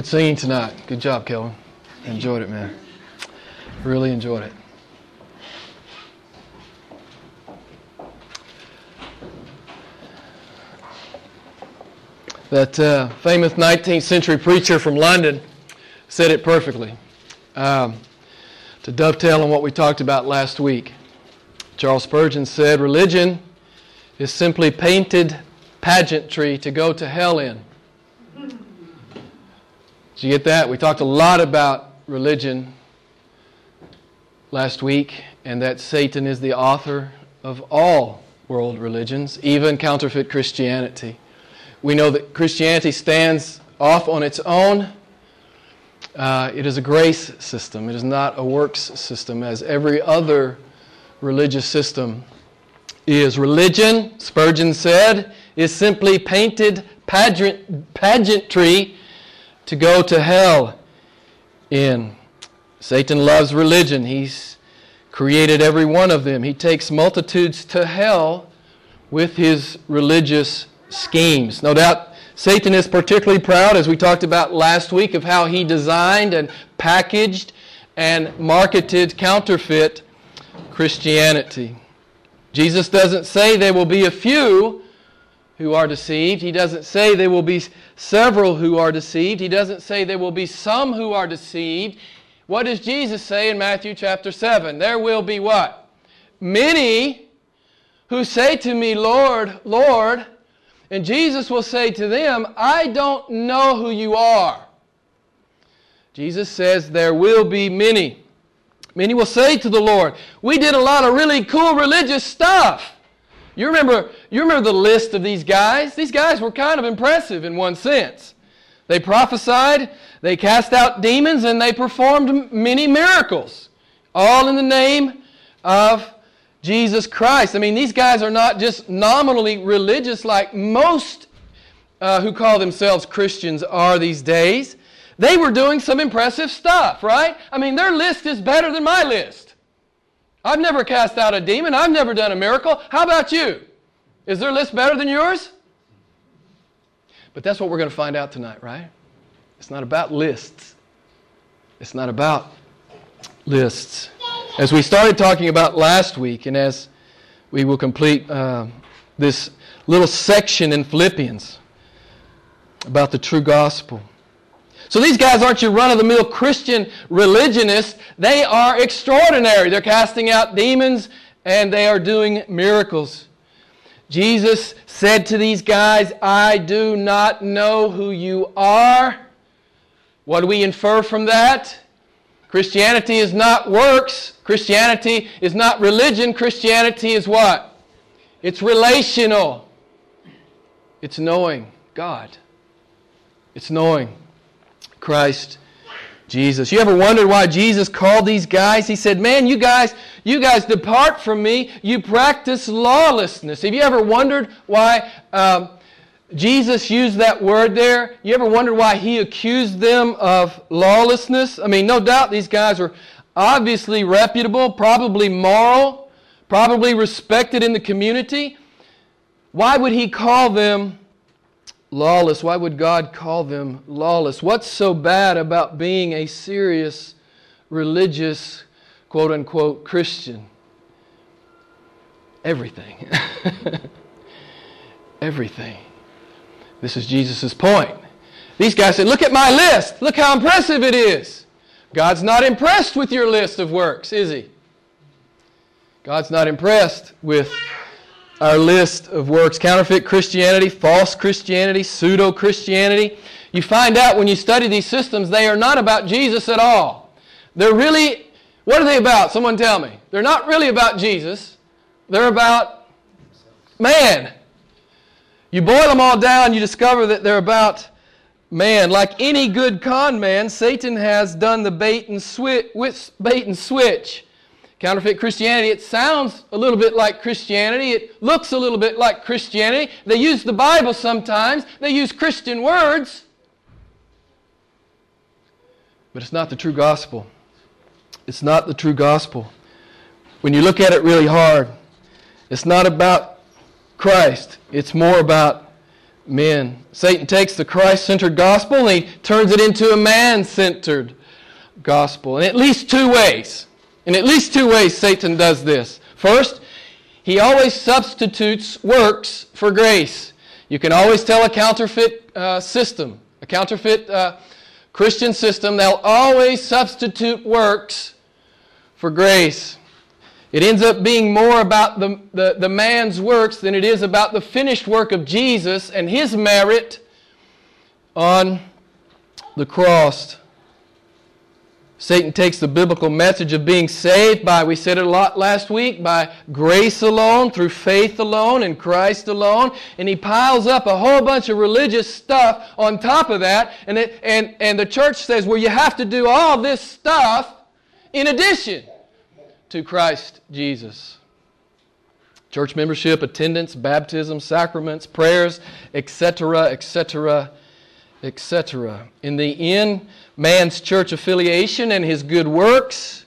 Good singing tonight. Good job, Kelvin. Enjoyed it, man. Really enjoyed it. That uh, famous 19th century preacher from London said it perfectly. Um, to dovetail on what we talked about last week, Charles Spurgeon said, Religion is simply painted pageantry to go to hell in. Did you get that? We talked a lot about religion last week and that Satan is the author of all world religions, even counterfeit Christianity. We know that Christianity stands off on its own. Uh, it is a grace system, it is not a works system, as every other religious system is. Religion, Spurgeon said, is simply painted pageant, pageantry to go to hell in. Satan loves religion. He's created every one of them. He takes multitudes to hell with his religious schemes. No doubt Satan is particularly proud, as we talked about last week, of how he designed and packaged and marketed counterfeit Christianity. Jesus doesn't say there will be a few who are deceived. He doesn't say there will be several who are deceived. He doesn't say there will be some who are deceived. What does Jesus say in Matthew chapter 7? There will be what? Many who say to me, Lord, Lord, and Jesus will say to them, I don't know who you are. Jesus says there will be many. Many will say to the Lord, We did a lot of really cool religious stuff. You remember, you remember the list of these guys? These guys were kind of impressive in one sense. They prophesied, they cast out demons, and they performed many miracles, all in the name of Jesus Christ. I mean, these guys are not just nominally religious like most uh, who call themselves Christians are these days. They were doing some impressive stuff, right? I mean, their list is better than my list. I've never cast out a demon. I've never done a miracle. How about you? Is their list better than yours? But that's what we're going to find out tonight, right? It's not about lists. It's not about lists. As we started talking about last week, and as we will complete uh, this little section in Philippians about the true gospel. So these guys aren't your run of the mill Christian religionists. They are extraordinary. They're casting out demons and they are doing miracles. Jesus said to these guys, I do not know who you are. What do we infer from that? Christianity is not works. Christianity is not religion. Christianity is what? It's relational. It's knowing God. It's knowing Christ Jesus. You ever wondered why Jesus called these guys? He said, "Man, you guys, you guys depart from me. You practice lawlessness." Have you ever wondered why um, Jesus used that word there? You ever wondered why he accused them of lawlessness? I mean, no doubt these guys were obviously reputable, probably moral, probably respected in the community. Why would he call them lawless. Why would God call them lawless? What's so bad about being a serious religious, quote unquote, Christian? Everything. Everything. This is Jesus' point. These guys said, Look at my list. Look how impressive it is. God's not impressed with your list of works, is He? God's not impressed with our list of works counterfeit Christianity, false Christianity, pseudo Christianity. You find out when you study these systems, they are not about Jesus at all. They're really, what are they about? Someone tell me. They're not really about Jesus, they're about man. You boil them all down, you discover that they're about man. Like any good con man, Satan has done the bait and switch. Bait and switch. Counterfeit Christianity, it sounds a little bit like Christianity. It looks a little bit like Christianity. They use the Bible sometimes, they use Christian words. But it's not the true gospel. It's not the true gospel. When you look at it really hard, it's not about Christ, it's more about men. Satan takes the Christ centered gospel and he turns it into a man centered gospel. In at least two ways. In at least two ways, Satan does this. First, he always substitutes works for grace. You can always tell a counterfeit uh, system, a counterfeit uh, Christian system, they'll always substitute works for grace. It ends up being more about the, the, the, man's works than it is about the finished work of Jesus and his merit on the cross. Satan takes the biblical message of being saved by, we said it a lot last week, by grace alone, through faith alone, in Christ alone, and he piles up a whole bunch of religious stuff on top of that, and, it, and, and the church says, well, you have to do all this stuff in addition to Christ Jesus. Church membership, attendance, baptism, sacraments, prayers, etc., etc., etc. In the end, man's church affiliation and his good works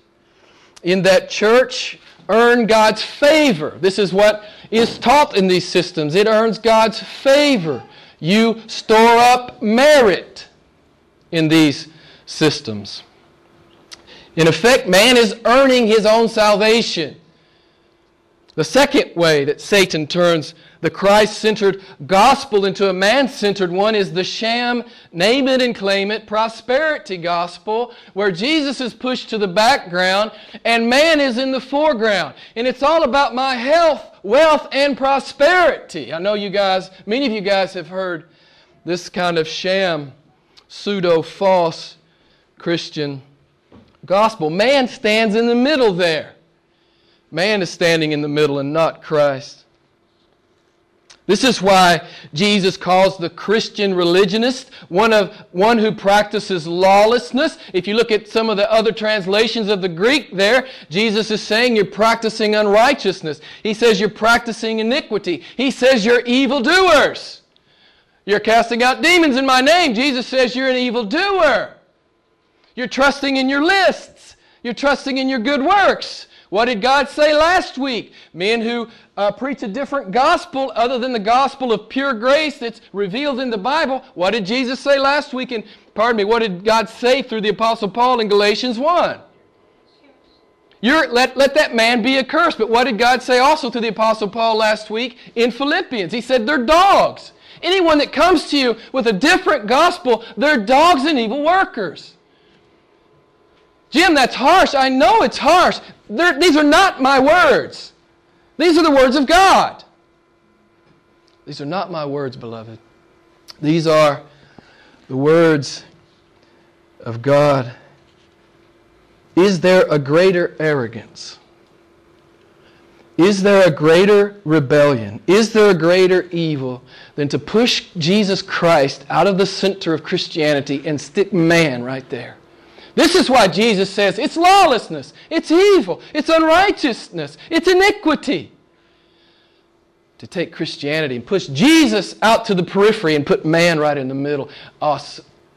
in that church earn God's favor. This is what is taught in these systems. It earns God's favor. You store up merit in these systems. In effect, man is earning his own salvation. The second way that Satan turns the Christ centered gospel into a man centered one is the sham, name it and claim it, prosperity gospel, where Jesus is pushed to the background and man is in the foreground. And it's all about my health, wealth, and prosperity. I know you guys, many of you guys have heard this kind of sham, pseudo false Christian gospel. Man stands in the middle there. Man is standing in the middle and not Christ. This is why Jesus calls the Christian religionist one, of, one who practices lawlessness. If you look at some of the other translations of the Greek there, Jesus is saying you're practicing unrighteousness. He says you're practicing iniquity. He says you're evildoers. You're casting out demons in my name. Jesus says you're an evildoer. You're trusting in your lists. You're trusting in your good works. What did God say last week? Men who uh, preach a different gospel other than the gospel of pure grace that's revealed in the Bible. What did Jesus say last week? And pardon me, what did God say through the Apostle Paul in Galatians 1? You're, let, let that man be accursed. But what did God say also to the Apostle Paul last week in Philippians? He said, They're dogs. Anyone that comes to you with a different gospel, they're dogs and evil workers. Jim, that's harsh. I know it's harsh. These are not my words. These are the words of God. These are not my words, beloved. These are the words of God. Is there a greater arrogance? Is there a greater rebellion? Is there a greater evil than to push Jesus Christ out of the center of Christianity and stick man right there? This is why Jesus says it's lawlessness, it's evil, it's unrighteousness, it's iniquity. To take Christianity and push Jesus out to the periphery and put man right in the middle. Oh,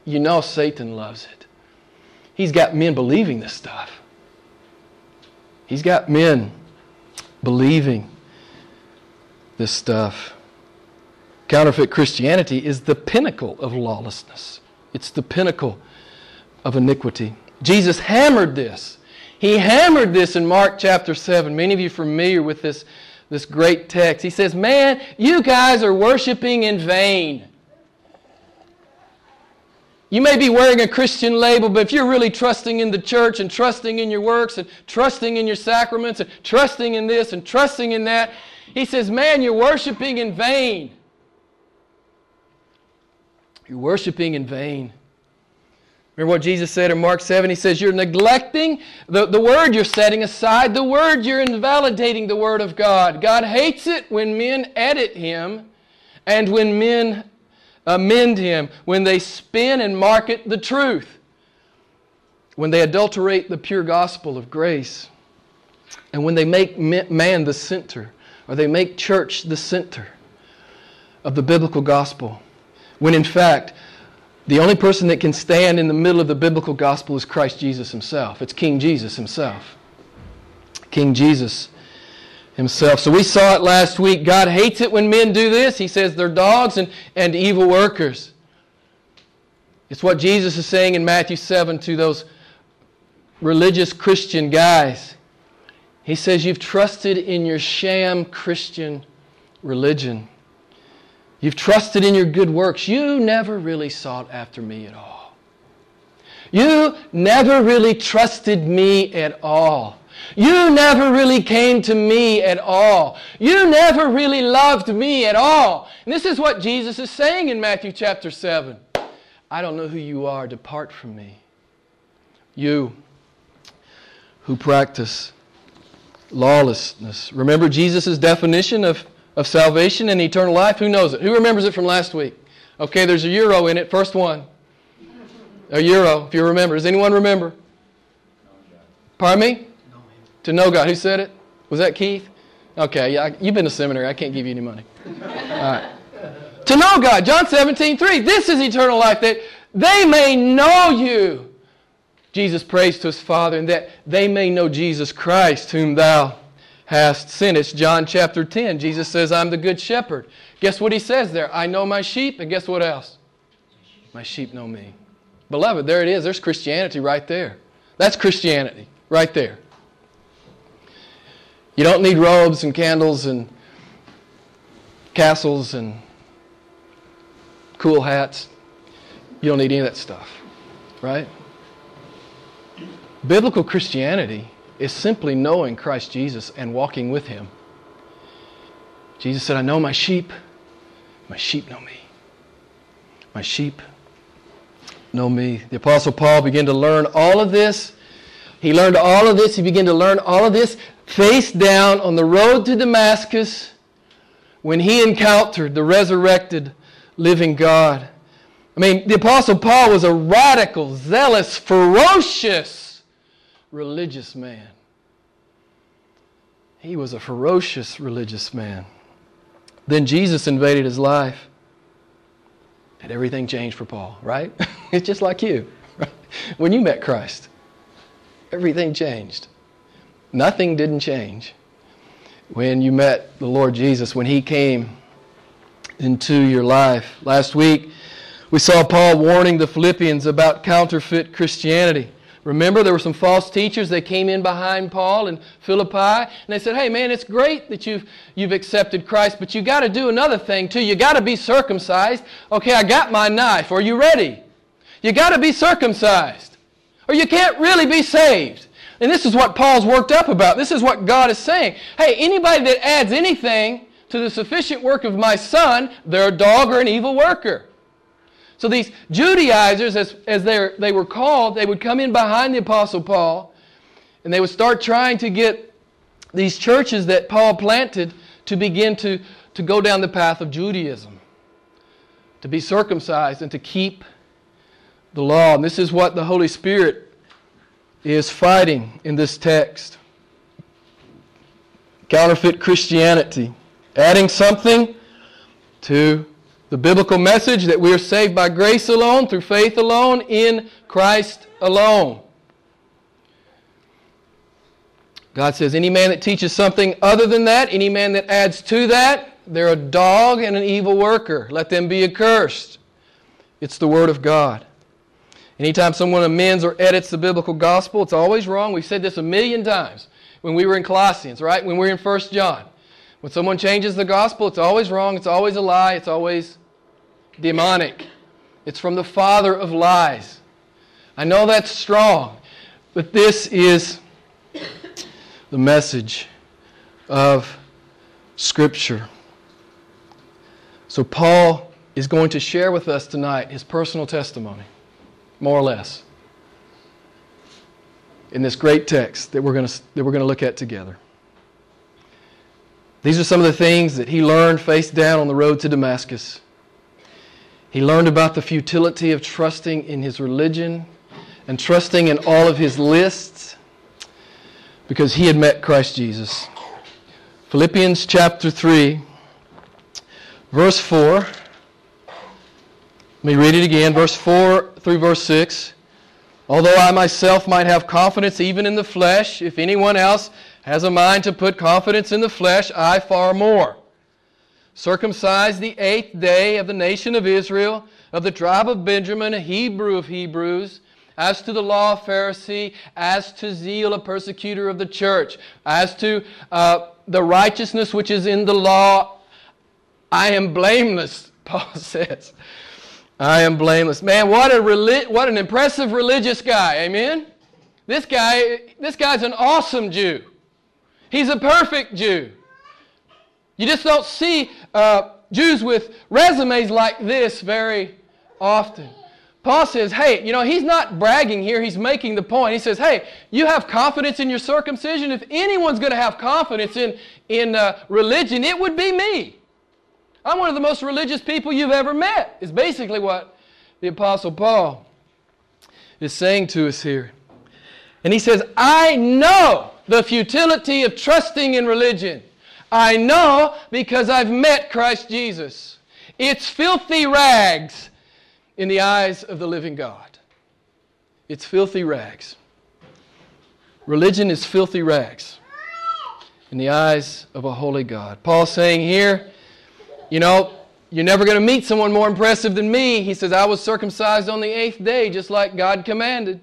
you know Satan loves it. He's got men believing this stuff. He's got men believing this stuff. Counterfeit Christianity is the pinnacle of lawlessness. It's the pinnacle of iniquity. Jesus hammered this. He hammered this in Mark chapter 7. Many of you familiar with this, this great text. He says, Man, you guys are worshiping in vain. You may be wearing a Christian label, but if you're really trusting in the church and trusting in your works and trusting in your sacraments and trusting in this and trusting in that, he says, Man, you're worshiping in vain. You're worshiping in vain. Remember what Jesus said in Mark 7? He says, You're neglecting the, the word, you're setting aside the word, you're invalidating the word of God. God hates it when men edit him and when men amend him, when they spin and market the truth, when they adulterate the pure gospel of grace, and when they make man the center, or they make church the center of the biblical gospel, when in fact, the only person that can stand in the middle of the biblical gospel is Christ Jesus himself. It's King Jesus himself. King Jesus himself. So we saw it last week. God hates it when men do this. He says they're dogs and, and evil workers. It's what Jesus is saying in Matthew 7 to those religious Christian guys. He says, You've trusted in your sham Christian religion. You've trusted in your good works. You never really sought after me at all. You never really trusted me at all. You never really came to me at all. You never really loved me at all. And this is what Jesus is saying in Matthew chapter 7. I don't know who you are. Depart from me. You who practice lawlessness. Remember Jesus' definition of, of salvation and eternal life? Who knows it? Who remembers it from last week? Okay, there's a euro in it. First one. A euro, if you remember. Does anyone remember? Pardon me? To know God. Who said it? Was that Keith? Okay, yeah, you've been to seminary. I can't give you any money. All right. To know God. John 17, 3. This is eternal life, that they may know you. Jesus prays to his Father, and that they may know Jesus Christ, whom thou hast sent. John chapter 10. Jesus says, I'm the good shepherd. Guess what he says there? I know my sheep, and guess what else? My sheep know me. Beloved, there it is. There's Christianity right there. That's Christianity right there. You don't need robes and candles and castles and cool hats. You don't need any of that stuff, right? Biblical Christianity is simply knowing Christ Jesus and walking with Him. Jesus said, I know my sheep. My sheep know me. My sheep know me. The Apostle Paul began to learn all of this. He learned all of this. He began to learn all of this face down on the road to Damascus when he encountered the resurrected living God. I mean, the Apostle Paul was a radical, zealous, ferocious religious man. He was a ferocious religious man. Then Jesus invaded his life. And everything changed for Paul, right? it's just like you. Right? When you met Christ, everything changed. Nothing didn't change. When you met the Lord Jesus, when He came into your life. Last week, we saw Paul warning the Philippians about counterfeit Christianity. Remember, there were some false teachers that came in behind Paul in Philippi, and they said, Hey, man, it's great that you've, you've accepted Christ, but you got to do another thing too. You got to be circumcised. Okay, I got my knife. Are you ready? You got to be circumcised, or you can't really be saved. And this is what Paul's worked up about. This is what God is saying. Hey, anybody that adds anything to the sufficient work of my son, they're a dog or an evil worker. So these Judaizers, as, as they were called, they would come in behind the Apostle Paul and they would start trying to get these churches that Paul planted to begin to, to go down the path of Judaism, to be circumcised and to keep the law. And this is what the Holy Spirit is fighting in this text counterfeit Christianity, adding something to the biblical message that we are saved by grace alone, through faith alone, in Christ alone. God says, any man that teaches something other than that, any man that adds to that, they're a dog and an evil worker. Let them be accursed. It's the Word of God. Anytime someone amends or edits the biblical gospel, it's always wrong. We've said this a million times when we were in Colossians, right? When we were in 1 John. When someone changes the gospel, it's always wrong, it's always a lie, it's always demonic. It's from the father of lies. I know that's strong, but this is the message of Scripture. So, Paul is going to share with us tonight his personal testimony, more or less, in this great text that we're going to, that we're going to look at together. These are some of the things that he learned face down on the road to Damascus. He learned about the futility of trusting in his religion and trusting in all of his lists because he had met Christ Jesus. Philippians chapter 3, verse 4. Let me read it again, verse 4 through verse 6. Although I myself might have confidence even in the flesh, if anyone else has a mind to put confidence in the flesh, I far more. Circumcised the eighth day of the nation of Israel, of the tribe of Benjamin, a Hebrew of Hebrews, as to the law, a Pharisee, as to zeal, a persecutor of the church, as to uh, the righteousness which is in the law, I am blameless, Paul says. I am blameless. Man, what, a relig- what an impressive religious guy, amen? This guy, this guy's an awesome Jew. He's a perfect Jew. You just don't see uh, Jews with resumes like this very often. Paul says, hey, you know, he's not bragging here, he's making the point. He says, hey, you have confidence in your circumcision. If anyone's going to have confidence in, in uh, religion, it would be me. I'm one of the most religious people you've ever met, is basically what the Apostle Paul is saying to us here. And he says, I know the futility of trusting in religion. I know because I've met Christ Jesus. It's filthy rags in the eyes of the living God. It's filthy rags. Religion is filthy rags in the eyes of a holy God. Paul's saying here, you know, you're never going to meet someone more impressive than me. He says, I was circumcised on the eighth day, just like God commanded.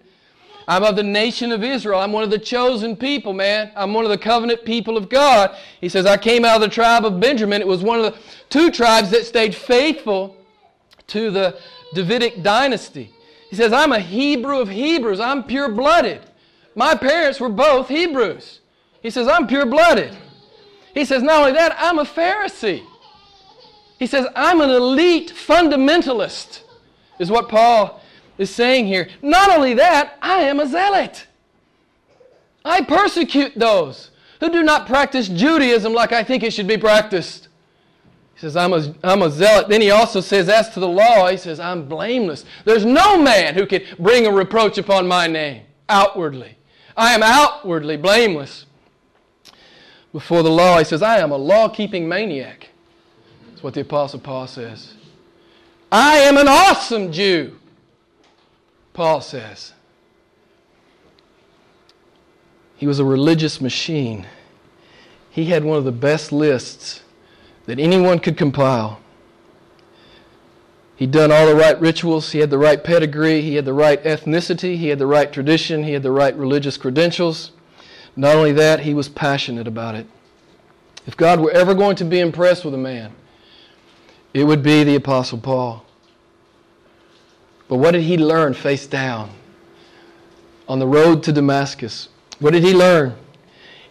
I'm of the nation of Israel. I'm one of the chosen people, man. I'm one of the covenant people of God. He says, I came out of the tribe of Benjamin. It was one of the two tribes that stayed faithful to the Davidic dynasty. He says, I'm a Hebrew of Hebrews. I'm pure blooded. My parents were both Hebrews. He says, I'm pure blooded. He says, not only that, I'm a Pharisee. He says, I'm an elite fundamentalist, is what Paul is saying here. Not only that, I am a zealot. I persecute those who do not practice Judaism like I think it should be practiced. He says, I'm a, I'm a zealot. Then he also says, as to the law, he says, I'm blameless. There's no man who can bring a reproach upon my name outwardly. I am outwardly blameless. Before the law, he says, I am a law keeping maniac. That's what the Apostle Paul says. I am an awesome Jew, Paul says. He was a religious machine. He had one of the best lists that anyone could compile. He'd done all the right rituals, he had the right pedigree, he had the right ethnicity, he had the right tradition, he had the right religious credentials. Not only that, he was passionate about it. If God were ever going to be impressed with a man, it would be the Apostle Paul. But what did he learn face down on the road to Damascus? What did he learn?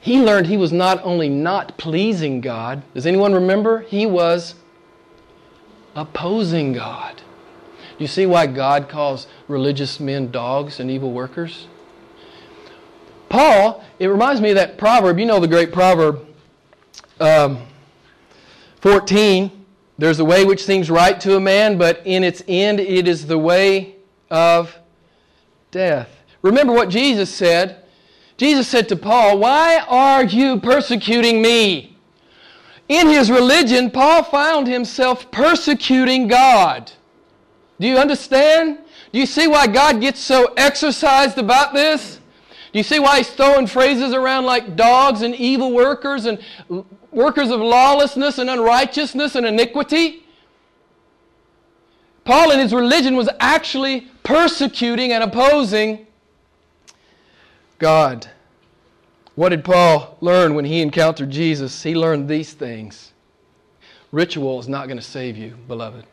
he learned he was not only not pleasing God, does anyone remember? He was opposing God. Do you see why God calls religious men dogs and evil workers? Paul, it reminds me of that proverb. You know the great proverb um, 14 there's a way which seems right to a man, but in its end it is the way of death. Remember what Jesus said Jesus said to Paul, Why are you persecuting me? In his religion, Paul found himself persecuting God. Do you understand? Do you see why God gets so exercised about this? Do you see why he's throwing phrases around like dogs and evil workers and workers of lawlessness and unrighteousness and iniquity? Paul in his religion was actually persecuting and opposing God. What did Paul learn when he encountered Jesus? He learned these things. Ritual is not going to save you, beloved.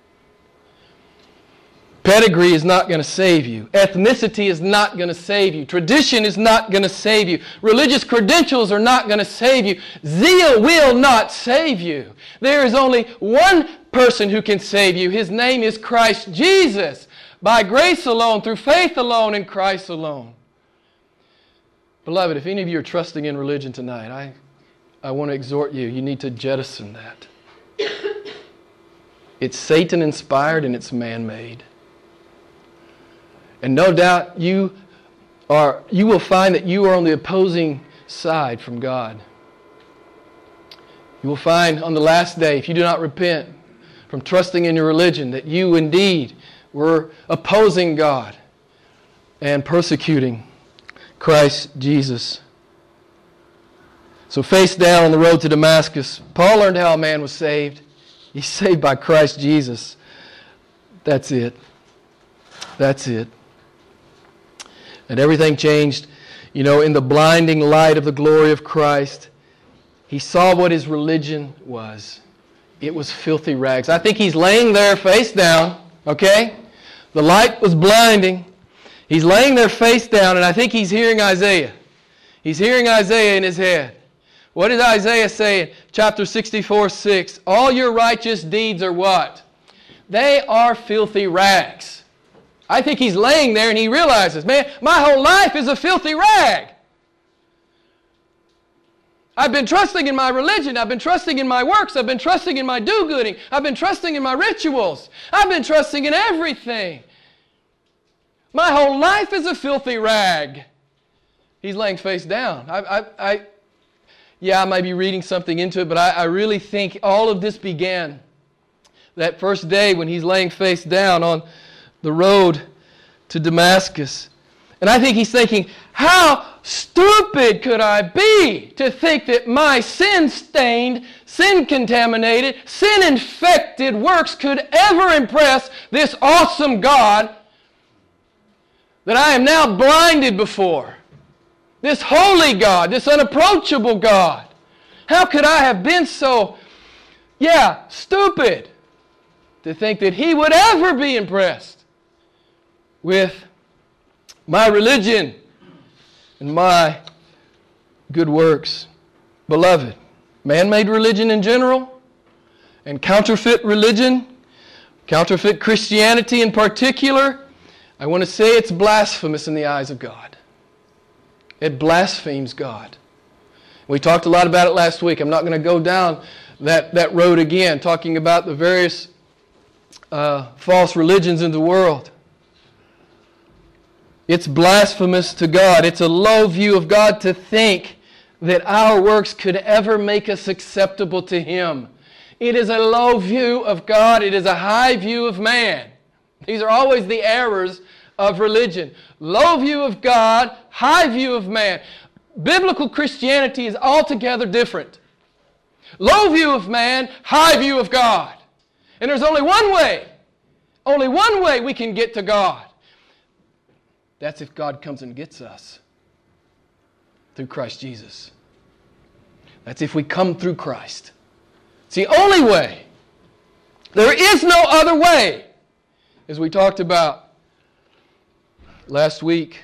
Pedigree is not going to save you. Ethnicity is not going to save you. Tradition is not going to save you. Religious credentials are not going to save you. Zeal will not save you. There is only one person who can save you. His name is Christ Jesus. By grace alone, through faith alone, in Christ alone. Beloved, if any of you are trusting in religion tonight, I, I want to exhort you, you need to jettison that. It's Satan inspired and it's man made. And no doubt you are you will find that you are on the opposing side from God. You will find on the last day, if you do not repent from trusting in your religion, that you indeed were opposing God and persecuting Christ Jesus. So, face down on the road to Damascus, Paul learned how a man was saved. He's saved by Christ Jesus. That's it. That's it. And everything changed, you know, in the blinding light of the glory of Christ. He saw what his religion was. It was filthy rags. I think he's laying there face down, okay? The light was blinding. He's laying there face down, and I think he's hearing Isaiah. He's hearing Isaiah in his head. What did Isaiah say in chapter 64 6? All your righteous deeds are what? They are filthy rags. I think he's laying there and he realizes, man, my whole life is a filthy rag. I've been trusting in my religion. I've been trusting in my works. I've been trusting in my do gooding. I've been trusting in my rituals. I've been trusting in everything. My whole life is a filthy rag. He's laying face down. I, I, I yeah, I might be reading something into it, but I, I really think all of this began that first day when he's laying face down on the road to Damascus. And I think he's thinking, how stupid could I be to think that my sin stained, sin contaminated, sin infected works could ever impress this awesome God that I am now blinded before? This holy God, this unapproachable God. How could I have been so, yeah, stupid to think that He would ever be impressed with my religion and my good works? Beloved, man made religion in general and counterfeit religion, counterfeit Christianity in particular, I want to say it's blasphemous in the eyes of God. It blasphemes God. We talked a lot about it last week. I'm not going to go down that, that road again, talking about the various uh, false religions in the world. It's blasphemous to God. It's a low view of God to think that our works could ever make us acceptable to Him. It is a low view of God, it is a high view of man. These are always the errors of religion. Low view of God, high view of man. Biblical Christianity is altogether different. Low view of man, high view of God. And there's only one way, only one way we can get to God. That's if God comes and gets us through Christ Jesus. That's if we come through Christ. It's the only way. There is no other way, as we talked about last week.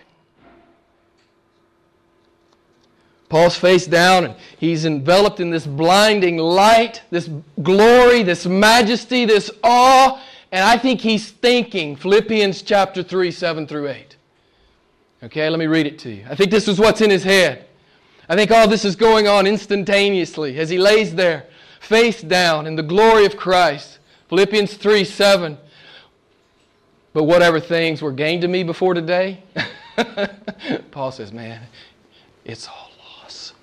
Paul's face down and he's enveloped in this blinding light, this glory, this majesty, this awe. And I think he's thinking Philippians chapter 3, 7 through 8. Okay, let me read it to you. I think this is what's in his head. I think all this is going on instantaneously as he lays there, face down in the glory of Christ. Philippians 3, 7. But whatever things were gained to me before today, Paul says, man, it's all loss.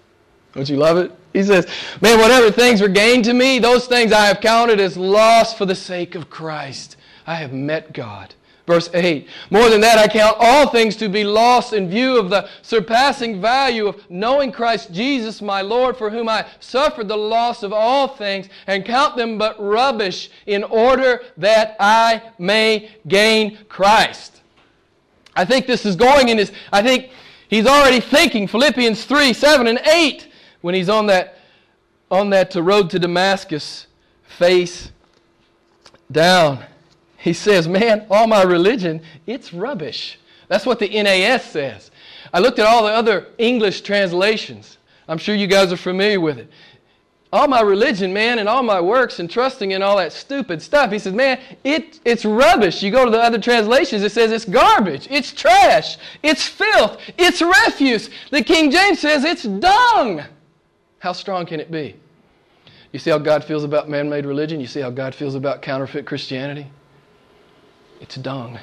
Don't you love it? He says, man, whatever things were gained to me, those things I have counted as loss for the sake of Christ. I have met God. Verse 8 More than that, I count all things to be lost in view of the surpassing value of knowing Christ Jesus, my Lord, for whom I suffered the loss of all things, and count them but rubbish in order that I may gain Christ. I think this is going in his, I think he's already thinking Philippians 3 7 and 8 when he's on that, on that road to Damascus, face down. He says, Man, all my religion, it's rubbish. That's what the NAS says. I looked at all the other English translations. I'm sure you guys are familiar with it. All my religion, man, and all my works and trusting in all that stupid stuff. He says, man, it, it's rubbish. You go to the other translations, it says it's garbage, it's trash, it's filth, it's refuse. The King James says it's dung. How strong can it be? You see how God feels about man made religion? You see how God feels about counterfeit Christianity? It's dung.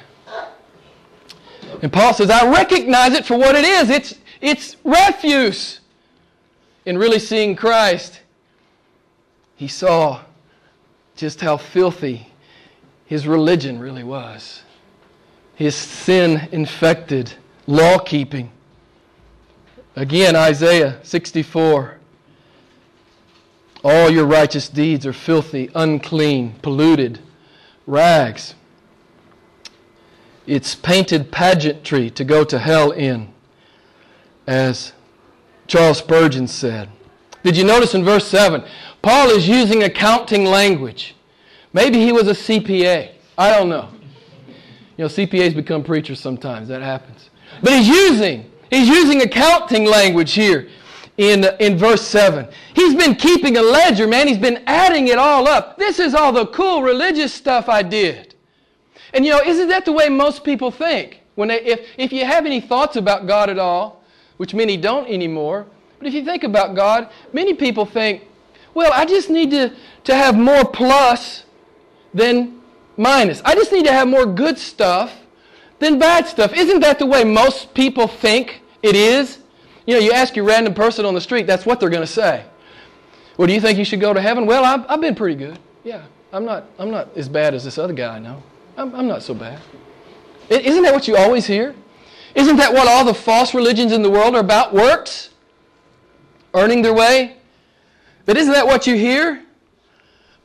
And Paul says, I recognize it for what it is. It's, it's refuse. In really seeing Christ, he saw just how filthy his religion really was. His sin infected law keeping. Again, Isaiah 64. All your righteous deeds are filthy, unclean, polluted rags. It's painted pageantry to go to hell in, as Charles Spurgeon said. Did you notice in verse 7? Paul is using accounting language. Maybe he was a CPA. I don't know. You know, CPAs become preachers sometimes. That happens. But he's using, he's using accounting language here in, in verse 7. He's been keeping a ledger, man. He's been adding it all up. This is all the cool religious stuff I did. And you know, isn't that the way most people think? When they, if, if you have any thoughts about God at all, which many don't anymore, but if you think about God, many people think, well, I just need to, to have more plus than minus. I just need to have more good stuff than bad stuff. Isn't that the way most people think it is? You know, you ask your random person on the street, that's what they're going to say. Well, do you think you should go to heaven? Well, I've, I've been pretty good. Yeah, I'm not, I'm not as bad as this other guy I know. I'm, I'm not so bad. Isn't that what you always hear? Isn't that what all the false religions in the world are about? Works? Earning their way? But isn't that what you hear?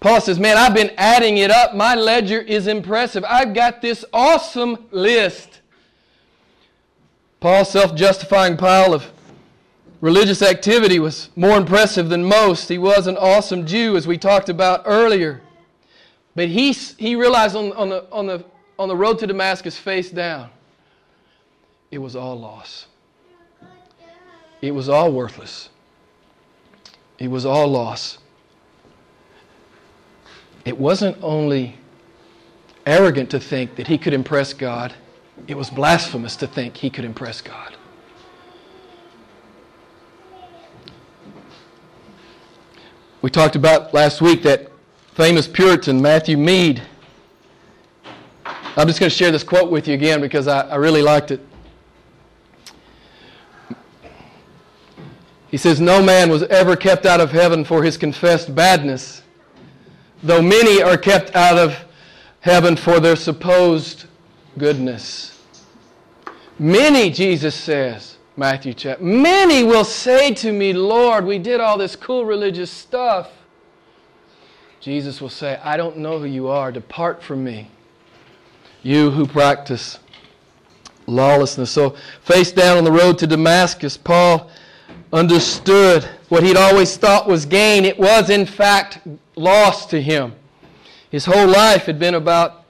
Paul says, Man, I've been adding it up. My ledger is impressive. I've got this awesome list. Paul's self justifying pile of religious activity was more impressive than most. He was an awesome Jew, as we talked about earlier. But he, he realized on, on, the, on, the, on the road to Damascus, face down, it was all loss. It was all worthless. It was all loss. It wasn't only arrogant to think that he could impress God, it was blasphemous to think he could impress God. We talked about last week that famous Puritan, Matthew Mead. I'm just going to share this quote with you again because I, I really liked it. He says, No man was ever kept out of heaven for his confessed badness, though many are kept out of heaven for their supposed goodness. Many, Jesus says, Matthew chapter. Many will say to me, Lord, we did all this cool religious stuff. Jesus will say, I don't know who you are. Depart from me, you who practice lawlessness. So, face down on the road to Damascus, Paul understood what he'd always thought was gain. It was, in fact, loss to him. His whole life had been about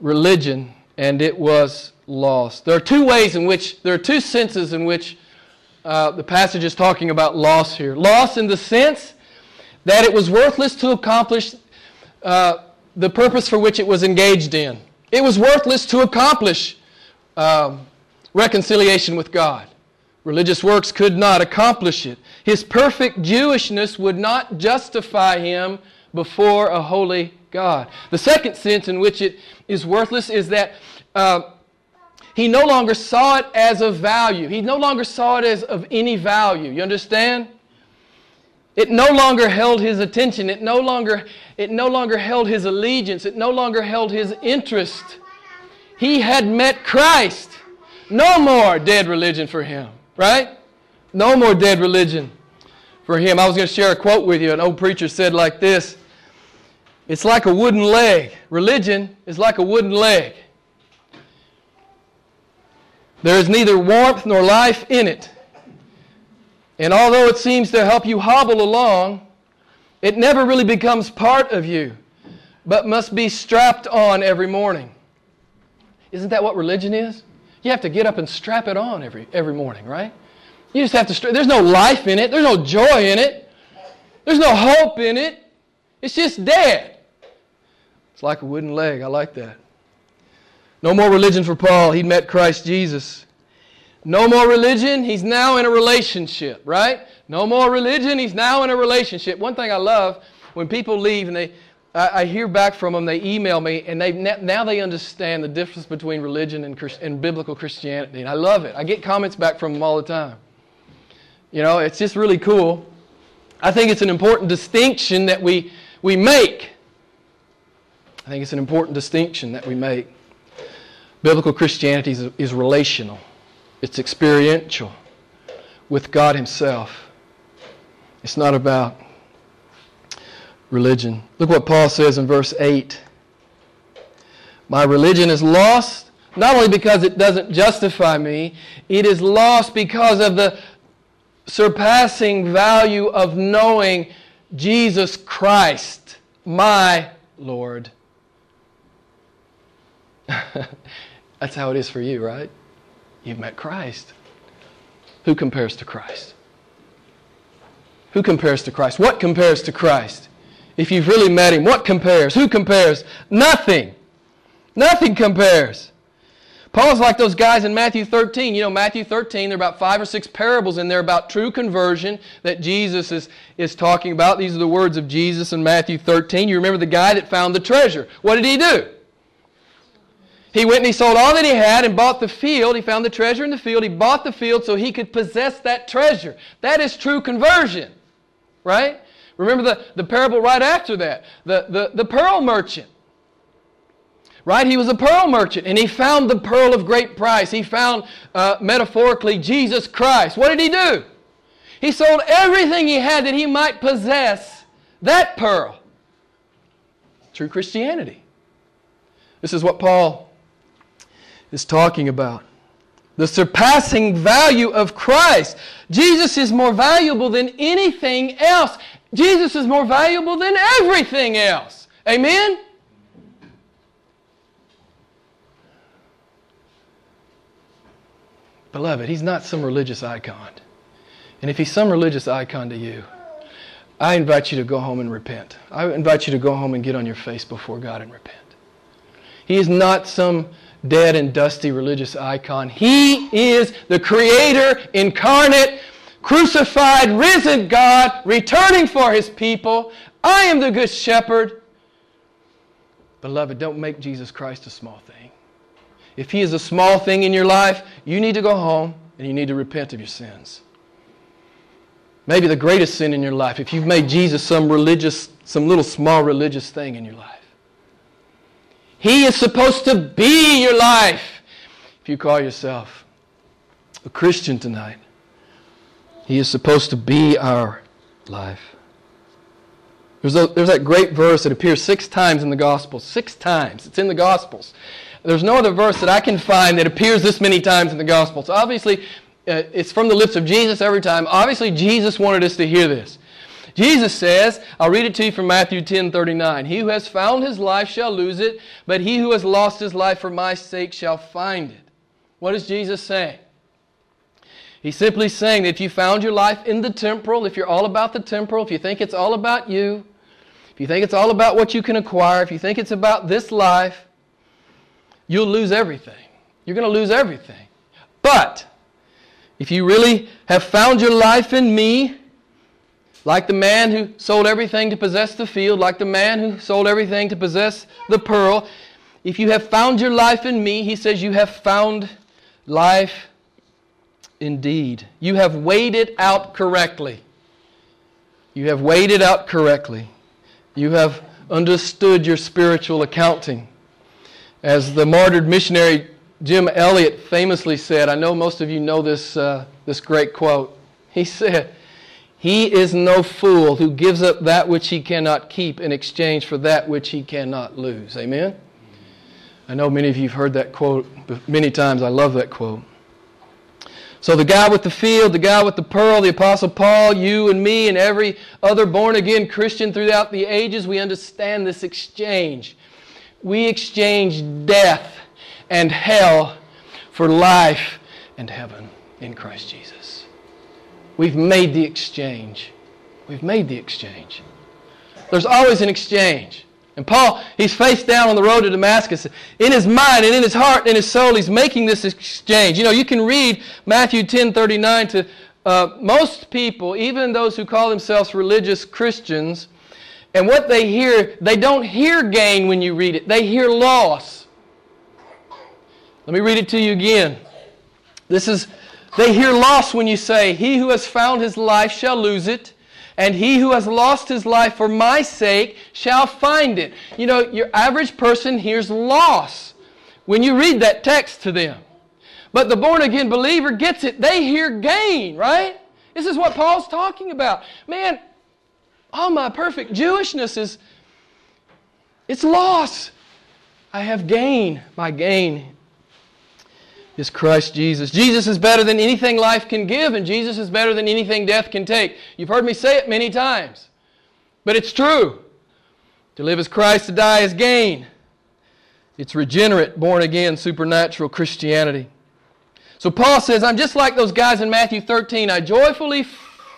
religion, and it was lost. There are two ways in which, there are two senses in which uh, the passage is talking about loss here. Loss in the sense that it was worthless to accomplish uh, the purpose for which it was engaged in. It was worthless to accomplish um, reconciliation with God. Religious works could not accomplish it. His perfect Jewishness would not justify him before a holy God. The second sense in which it is worthless is that uh, he no longer saw it as of value. He no longer saw it as of any value. You understand? It no longer held his attention. It no longer, it no longer held his allegiance. It no longer held his interest. He had met Christ. No more dead religion for him, right? No more dead religion for him. I was going to share a quote with you. An old preacher said like this It's like a wooden leg. Religion is like a wooden leg. There is neither warmth nor life in it. And although it seems to help you hobble along, it never really becomes part of you, but must be strapped on every morning. Isn't that what religion is? You have to get up and strap it on every, every morning, right? You just have to, stra- there's no life in it, there's no joy in it, there's no hope in it. It's just dead. It's like a wooden leg. I like that. No more religion for Paul. He'd met Christ Jesus. No more religion. He's now in a relationship, right? No more religion. He's now in a relationship. One thing I love when people leave and they, I, I hear back from them, they email me, and they now they understand the difference between religion and, and biblical Christianity. And I love it. I get comments back from them all the time. You know, it's just really cool. I think it's an important distinction that we, we make. I think it's an important distinction that we make. Biblical Christianity is, is relational, it's experiential with God Himself. It's not about religion. Look what Paul says in verse 8. My religion is lost not only because it doesn't justify me, it is lost because of the surpassing value of knowing Jesus Christ, my Lord. That's how it is for you, right? You've met Christ. Who compares to Christ? Who compares to Christ? What compares to Christ? If you've really met Him, what compares? Who compares? Nothing. Nothing compares. Paul's like those guys in Matthew 13. You know, Matthew 13, there are about five or six parables in there about true conversion that Jesus is, is talking about. These are the words of Jesus in Matthew 13. You remember the guy that found the treasure. What did he do? He went and he sold all that he had and bought the field. He found the treasure in the field. He bought the field so he could possess that treasure. That is true conversion, right? Remember the, the parable right after that the, the, the pearl merchant. Right? He was a pearl merchant and he found the pearl of great price. He found, uh, metaphorically, Jesus Christ. What did he do? He sold everything he had that he might possess that pearl. True Christianity. This is what Paul is talking about. The surpassing value of Christ. Jesus is more valuable than anything else. Jesus is more valuable than everything else. Amen? Beloved, he's not some religious icon. And if he's some religious icon to you, I invite you to go home and repent. I invite you to go home and get on your face before God and repent. He is not some dead and dusty religious icon. He is the Creator, incarnate, crucified, risen God, returning for His people. I am the Good Shepherd. Beloved, don't make Jesus Christ a small thing. If He is a small thing in your life, you need to go home and you need to repent of your sins. Maybe the greatest sin in your life, if you've made Jesus some religious, some little small religious thing in your life. He is supposed to be your life. If you call yourself a Christian tonight, He is supposed to be our life. There's, a, there's that great verse that appears six times in the Gospels. Six times. It's in the Gospels. There's no other verse that I can find that appears this many times in the gospel. So obviously, uh, it's from the lips of Jesus every time. Obviously, Jesus wanted us to hear this. Jesus says, I'll read it to you from Matthew 10 39. He who has found his life shall lose it, but he who has lost his life for my sake shall find it. What is Jesus saying? He's simply saying that if you found your life in the temporal, if you're all about the temporal, if you think it's all about you, if you think it's all about what you can acquire, if you think it's about this life, you'll lose everything. You're going to lose everything. But if you really have found your life in me, like the man who sold everything to possess the field, like the man who sold everything to possess the pearl, if you have found your life in me, he says, you have found life indeed. You have weighed it out correctly. You have weighed it out correctly. You have understood your spiritual accounting. As the martyred missionary Jim Elliot famously said, I know most of you know this, uh, this great quote. He said, He is no fool who gives up that which he cannot keep in exchange for that which he cannot lose. Amen? I know many of you have heard that quote many times. I love that quote. So, the guy with the field, the guy with the pearl, the Apostle Paul, you and me, and every other born again Christian throughout the ages, we understand this exchange we exchange death and hell for life and heaven in Christ Jesus. We've made the exchange. We've made the exchange. There's always an exchange. And Paul, he's face down on the road to Damascus. In his mind and in his heart and in his soul, he's making this exchange. You know, you can read Matthew 10 39 to uh, most people, even those who call themselves religious Christians, and what they hear, they don't hear gain when you read it, they hear loss. Let me read it to you again. This is, they hear loss when you say, He who has found his life shall lose it, and he who has lost his life for my sake shall find it. You know, your average person hears loss when you read that text to them. But the born again believer gets it. They hear gain, right? This is what Paul's talking about. Man, All my perfect Jewishness is it's loss. I have gain. My gain is Christ Jesus. Jesus is better than anything life can give, and Jesus is better than anything death can take. You've heard me say it many times, but it's true. To live as Christ, to die as gain. It's regenerate, born again, supernatural Christianity. So Paul says, I'm just like those guys in Matthew 13. I joyfully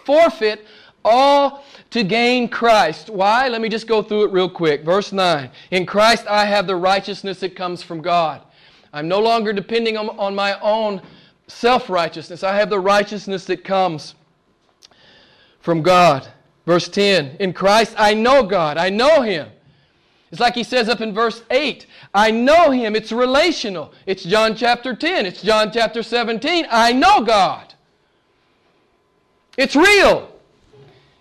forfeit all to gain Christ. Why? Let me just go through it real quick. Verse 9 In Christ I have the righteousness that comes from God. I'm no longer depending on, on my own self righteousness. I have the righteousness that comes from God. Verse 10 In Christ I know God, I know Him. It's like he says up in verse 8 I know Him. It's relational. It's John chapter 10, it's John chapter 17. I know God. It's real.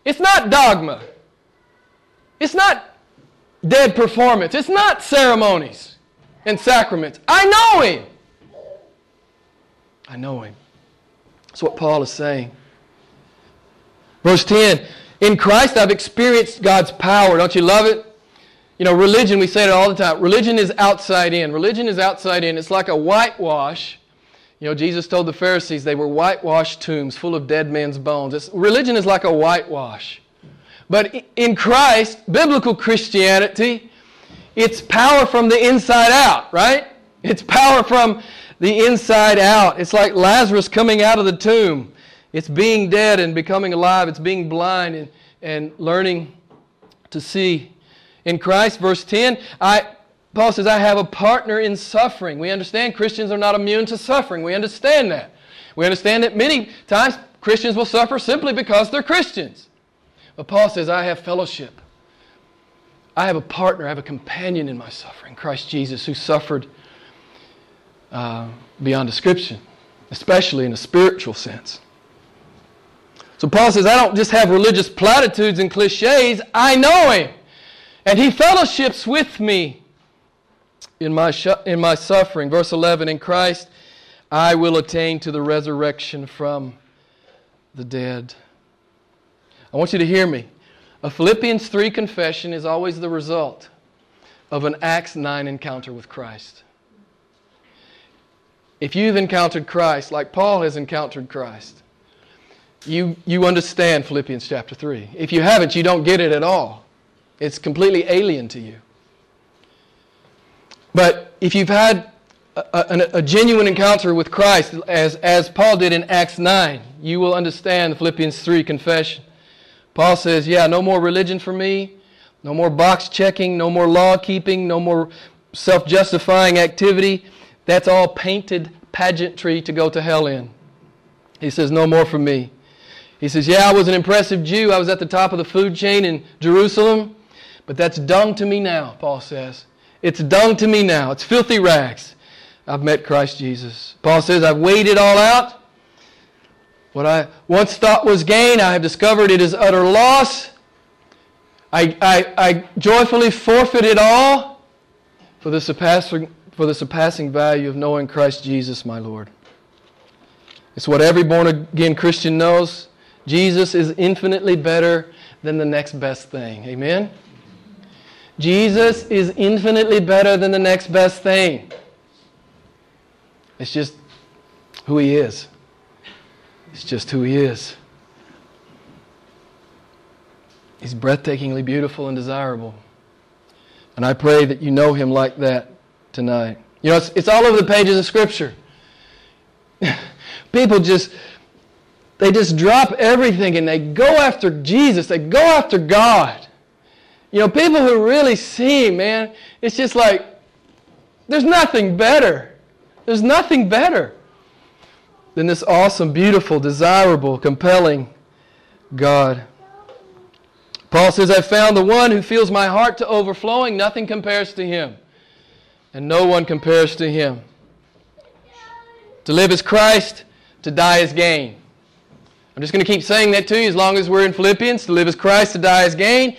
It's not dogma. It's not dead performance. It's not ceremonies and sacraments. I know Him. I know Him. That's what Paul is saying. Verse 10 In Christ I've experienced God's power. Don't you love it? You know, religion, we say it all the time. Religion is outside in. Religion is outside in. It's like a whitewash. You know, Jesus told the Pharisees they were whitewashed tombs full of dead men's bones. It's, religion is like a whitewash. But in Christ, biblical Christianity, it's power from the inside out, right? It's power from the inside out. It's like Lazarus coming out of the tomb. It's being dead and becoming alive. It's being blind and, and learning to see in Christ. Verse 10, I, Paul says, I have a partner in suffering. We understand Christians are not immune to suffering. We understand that. We understand that many times Christians will suffer simply because they're Christians. But Paul says, I have fellowship. I have a partner, I have a companion in my suffering, Christ Jesus, who suffered uh, beyond description, especially in a spiritual sense. So Paul says, I don't just have religious platitudes and cliches, I know him. And he fellowships with me in my, in my suffering. Verse 11 In Christ I will attain to the resurrection from the dead. I want you to hear me. A Philippians 3 confession is always the result of an Acts 9 encounter with Christ. If you've encountered Christ like Paul has encountered Christ, you, you understand Philippians chapter 3. If you haven't, you don't get it at all. It's completely alien to you. But if you've had a, a, a, genuine encounter with Christ, as, as Paul did in Acts 9, you will understand Philippians 3 confession. Paul says, Yeah, no more religion for me, no more box checking, no more law keeping, no more self justifying activity. That's all painted pageantry to go to hell in. He says, No more for me. He says, Yeah, I was an impressive Jew. I was at the top of the food chain in Jerusalem. But that's dung to me now, Paul says. It's dung to me now. It's filthy rags. I've met Christ Jesus. Paul says, I've weighed it all out. What I once thought was gain, I have discovered it is utter loss. I, I, I joyfully forfeit it all for the, surpassing, for the surpassing value of knowing Christ Jesus, my Lord. It's what every born again Christian knows. Jesus is infinitely better than the next best thing. Amen? Jesus is infinitely better than the next best thing. It's just who He is. It's just who He is. He's breathtakingly beautiful and desirable. And I pray that you know Him like that tonight. You know, it's, it's all over the pages of Scripture. People just, they just drop everything and they go after Jesus. They go after God. You know, people who really see, man, it's just like, there's nothing better. There's nothing better than this awesome, beautiful, desirable, compelling God. Paul says, I've found the one who fills my heart to overflowing. Nothing compares to him, and no one compares to him. To live as Christ, to die as gain. I'm just going to keep saying that to you as long as we're in Philippians. To live as Christ, to die as gain.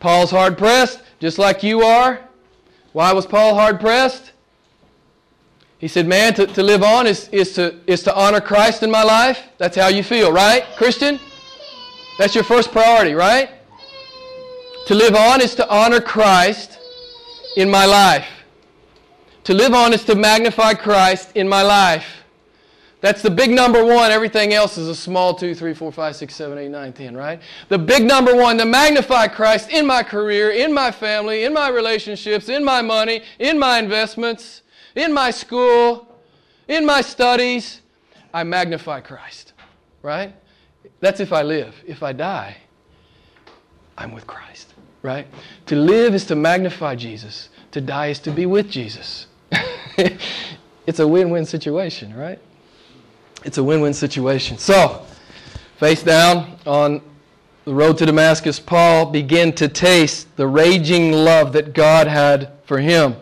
Paul's hard pressed, just like you are. Why was Paul hard pressed? He said, Man, to, to live on is, is, to, is to honor Christ in my life. That's how you feel, right, Christian? That's your first priority, right? To live on is to honor Christ in my life. To live on is to magnify Christ in my life. That's the big number one. Everything else is a small two, three, four, five, six, seven, eight, nine, ten, right? The big number one, to magnify Christ in my career, in my family, in my relationships, in my money, in my investments, in my school, in my studies. I magnify Christ, right? That's if I live. If I die, I'm with Christ, right? To live is to magnify Jesus, to die is to be with Jesus. it's a win win situation, right? It's a win win situation. So, face down on the road to Damascus, Paul began to taste the raging love that God had for him.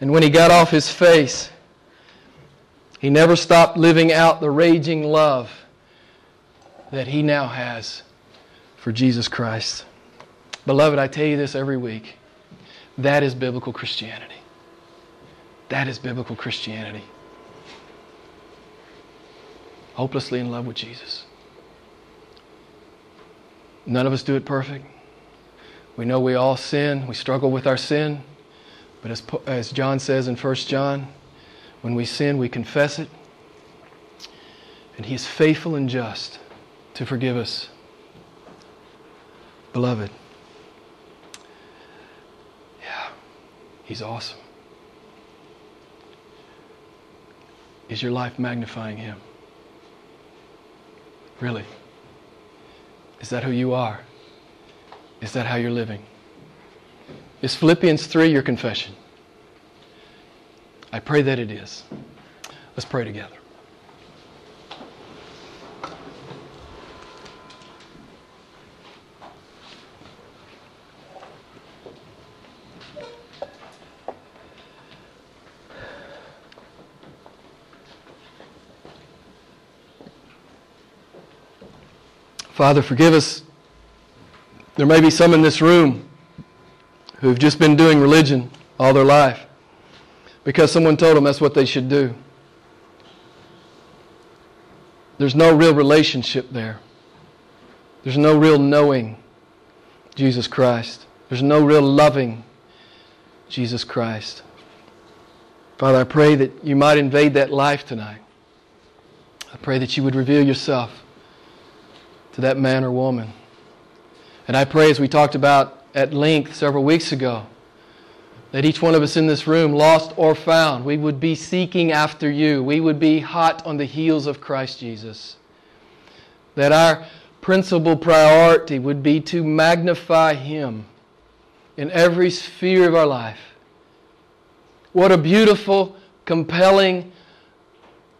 And when he got off his face, he never stopped living out the raging love that he now has for Jesus Christ. Beloved, I tell you this every week. That is biblical Christianity. That is biblical Christianity hopelessly in love with Jesus. None of us do it perfect. We know we all sin, we struggle with our sin. But as, as John says in 1 John, when we sin, we confess it. And He is faithful and just to forgive us. Beloved, yeah, He's awesome. Is your life magnifying Him? Really? Is that who you are? Is that how you're living? Is Philippians 3 your confession? I pray that it is. Let's pray together. Father, forgive us. There may be some in this room who've just been doing religion all their life because someone told them that's what they should do. There's no real relationship there. There's no real knowing Jesus Christ. There's no real loving Jesus Christ. Father, I pray that you might invade that life tonight. I pray that you would reveal yourself to that man or woman. And I pray, as we talked about at length several weeks ago, that each one of us in this room, lost or found, we would be seeking after you. We would be hot on the heels of Christ Jesus. That our principal priority would be to magnify Him in every sphere of our life. What a beautiful, compelling,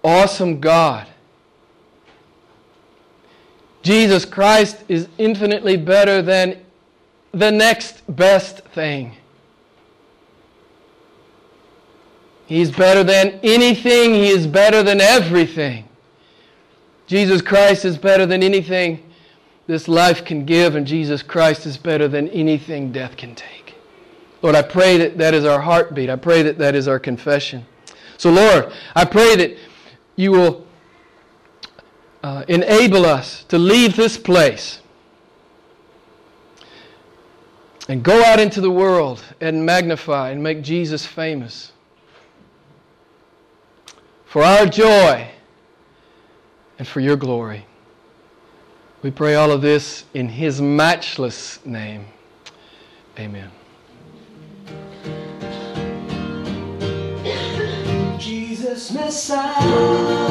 awesome God Jesus Christ is infinitely better than the next best thing. He's better than anything. He is better than everything. Jesus Christ is better than anything this life can give, and Jesus Christ is better than anything death can take. Lord, I pray that that is our heartbeat. I pray that that is our confession. So, Lord, I pray that you will uh, enable us to leave this place and go out into the world and magnify and make Jesus famous. For our joy and for your glory. We pray all of this in his matchless name. Amen. Jesus Messiah.